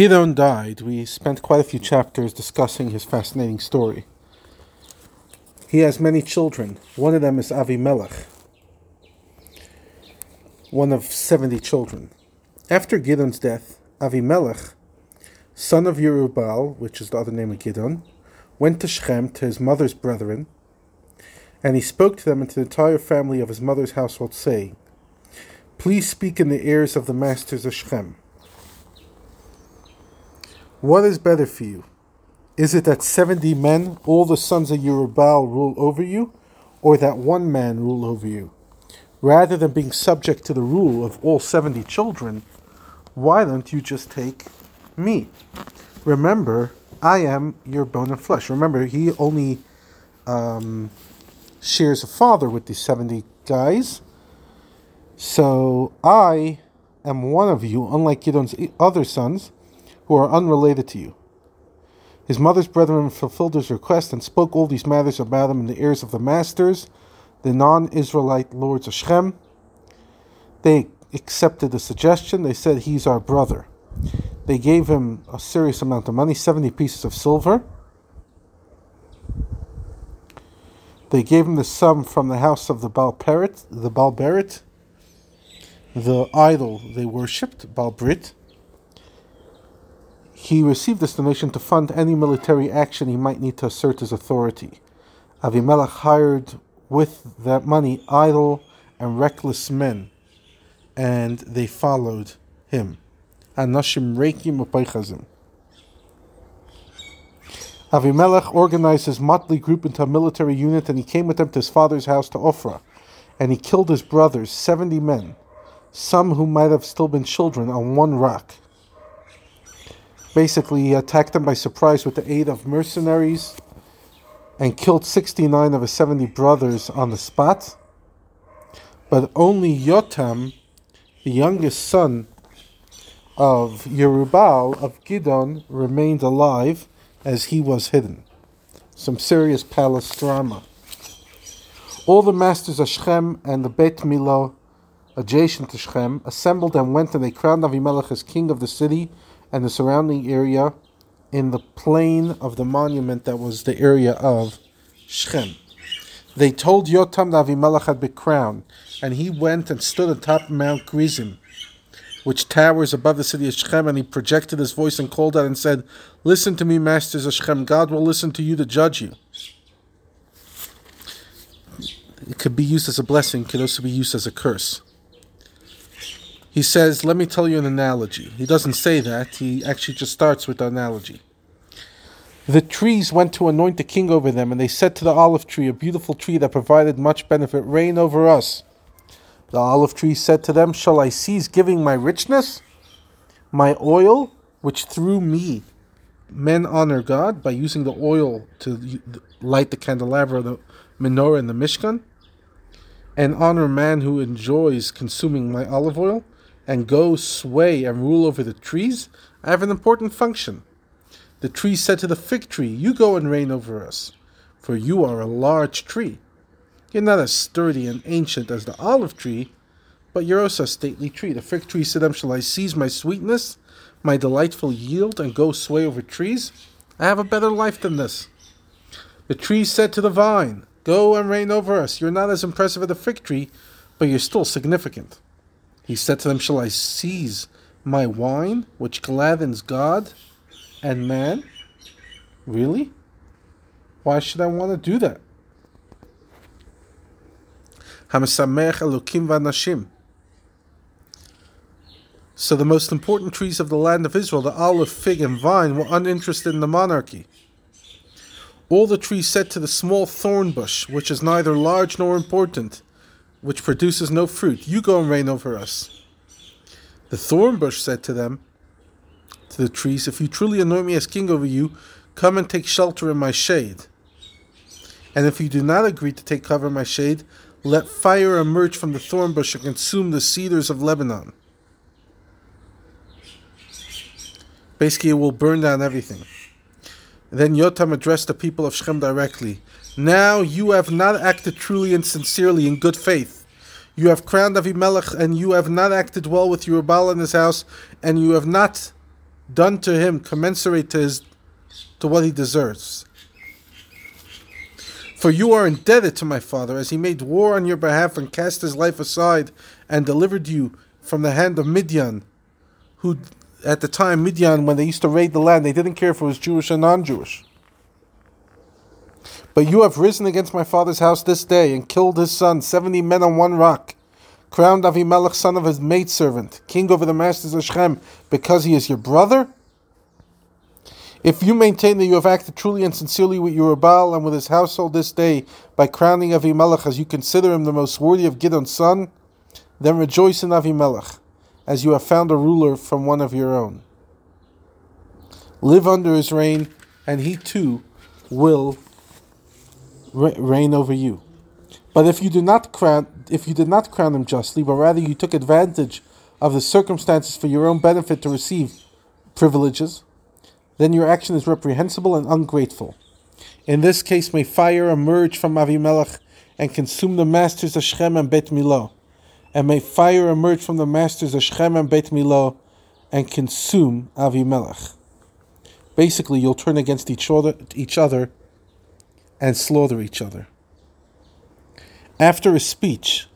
Gideon died, we spent quite a few chapters discussing his fascinating story. He has many children. One of them is Avimelech, one of 70 children. After Gideon's death, Avimelech, son of Yerubal, which is the other name of Gideon, went to Shechem to his mother's brethren, and he spoke to them and to the entire family of his mother's household, saying, Please speak in the ears of the masters of Shechem. What is better for you? Is it that 70 men, all the sons of Yerubal, rule over you, or that one man rule over you? Rather than being subject to the rule of all 70 children, why don't you just take me? Remember, I am your bone and flesh. Remember, he only um, shares a father with these 70 guys. So I am one of you, unlike Gideon's other sons who are unrelated to you. His mother's brethren fulfilled his request and spoke all these matters about him in the ears of the masters, the non Israelite lords of Shechem. They accepted the suggestion. They said, He's our brother. They gave him a serious amount of money 70 pieces of silver. They gave him the sum from the house of the Baal Peret, the Baal Beret, the idol they worshipped, Baal Brit he received this donation to fund any military action he might need to assert his authority. Avimelech hired with that money idle and reckless men, and they followed him. Avimelech organized his motley group into a military unit, and he came with them to his father's house to Ophrah, and he killed his brothers, seventy men, some who might have still been children, on one rock. Basically, he attacked them by surprise with the aid of mercenaries and killed 69 of his 70 brothers on the spot. But only Yotam, the youngest son of Yerubal of Gidon, remained alive as he was hidden. Some serious palace drama. All the masters of Shechem and the Beit Milah adjacent to Shechem assembled and went and they crowned Avimelech as king of the city and the surrounding area in the plain of the monument that was the area of Shechem. They told Yotam that Avimelech had been crowned, and he went and stood atop Mount Gerizim, which towers above the city of Shechem, and he projected his voice and called out and said, Listen to me, masters of Shechem, God will listen to you to judge you. It could be used as a blessing, could also be used as a curse he says, Let me tell you an analogy. He doesn't say that, he actually just starts with the analogy. The trees went to anoint the king over them, and they said to the olive tree, a beautiful tree that provided much benefit, Reign over us. The olive tree said to them, Shall I cease giving my richness? My oil, which through me men honor God by using the oil to light the candelabra, the menorah, and the mishkan, and honor man who enjoys consuming my olive oil? And go sway and rule over the trees, I have an important function. The tree said to the fig tree, You go and reign over us, for you are a large tree. You're not as sturdy and ancient as the olive tree, but you're also a stately tree. The fig tree said them, Shall I seize my sweetness, my delightful yield, and go sway over trees? I have a better life than this. The tree said to the vine, Go and reign over us. You're not as impressive as the fig tree, but you're still significant. He said to them, Shall I seize my wine, which gladdens God and man? Really? Why should I want to do that? So the most important trees of the land of Israel, the olive, fig, and vine, were uninterested in the monarchy. All the trees said to the small thorn bush, which is neither large nor important, which produces no fruit. You go and reign over us. The thorn bush said to them, to the trees, If you truly anoint me as king over you, come and take shelter in my shade. And if you do not agree to take cover in my shade, let fire emerge from the thorn bush and consume the cedars of Lebanon. Basically, it will burn down everything. And Then Yotam addressed the people of Shechem directly. Now you have not acted truly and sincerely in good faith. You have crowned Avimelech, and you have not acted well with Yerubal in his house, and you have not done to him commensurate to his to what he deserves. For you are indebted to my father, as he made war on your behalf and cast his life aside and delivered you from the hand of Midian, who at the time Midian, when they used to raid the land, they didn't care if it was Jewish or non-Jewish. But you have risen against my father's house this day and killed his son, seventy men on one rock, crowned Avimelech, son of his maidservant, king over the masters of Shechem, because he is your brother? If you maintain that you have acted truly and sincerely with your Yerubal and with his household this day by crowning Avimelech as you consider him the most worthy of Gideon's son, then rejoice in Avimelech, as you have found a ruler from one of your own. Live under his reign, and he too will reign over you. But if you do not crown, if you did not crown him justly, but rather you took advantage of the circumstances for your own benefit to receive privileges, then your action is reprehensible and ungrateful. In this case, may fire emerge from Avimelech and consume the masters of Shechem and Bet Milo, and may fire emerge from the masters of Shechem and Bet Milo and consume Avimelech. Basically, you'll turn against each other, each other and slaughter each other. After a speech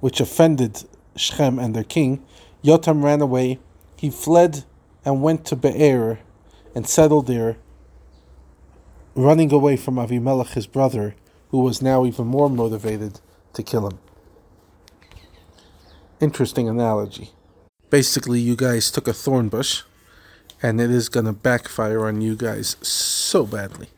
which offended Shechem and their king, Yotam ran away. He fled and went to Be'er and settled there, running away from Avimelech, his brother, who was now even more motivated to kill him. Interesting analogy. Basically, you guys took a thorn bush, and it is going to backfire on you guys so badly.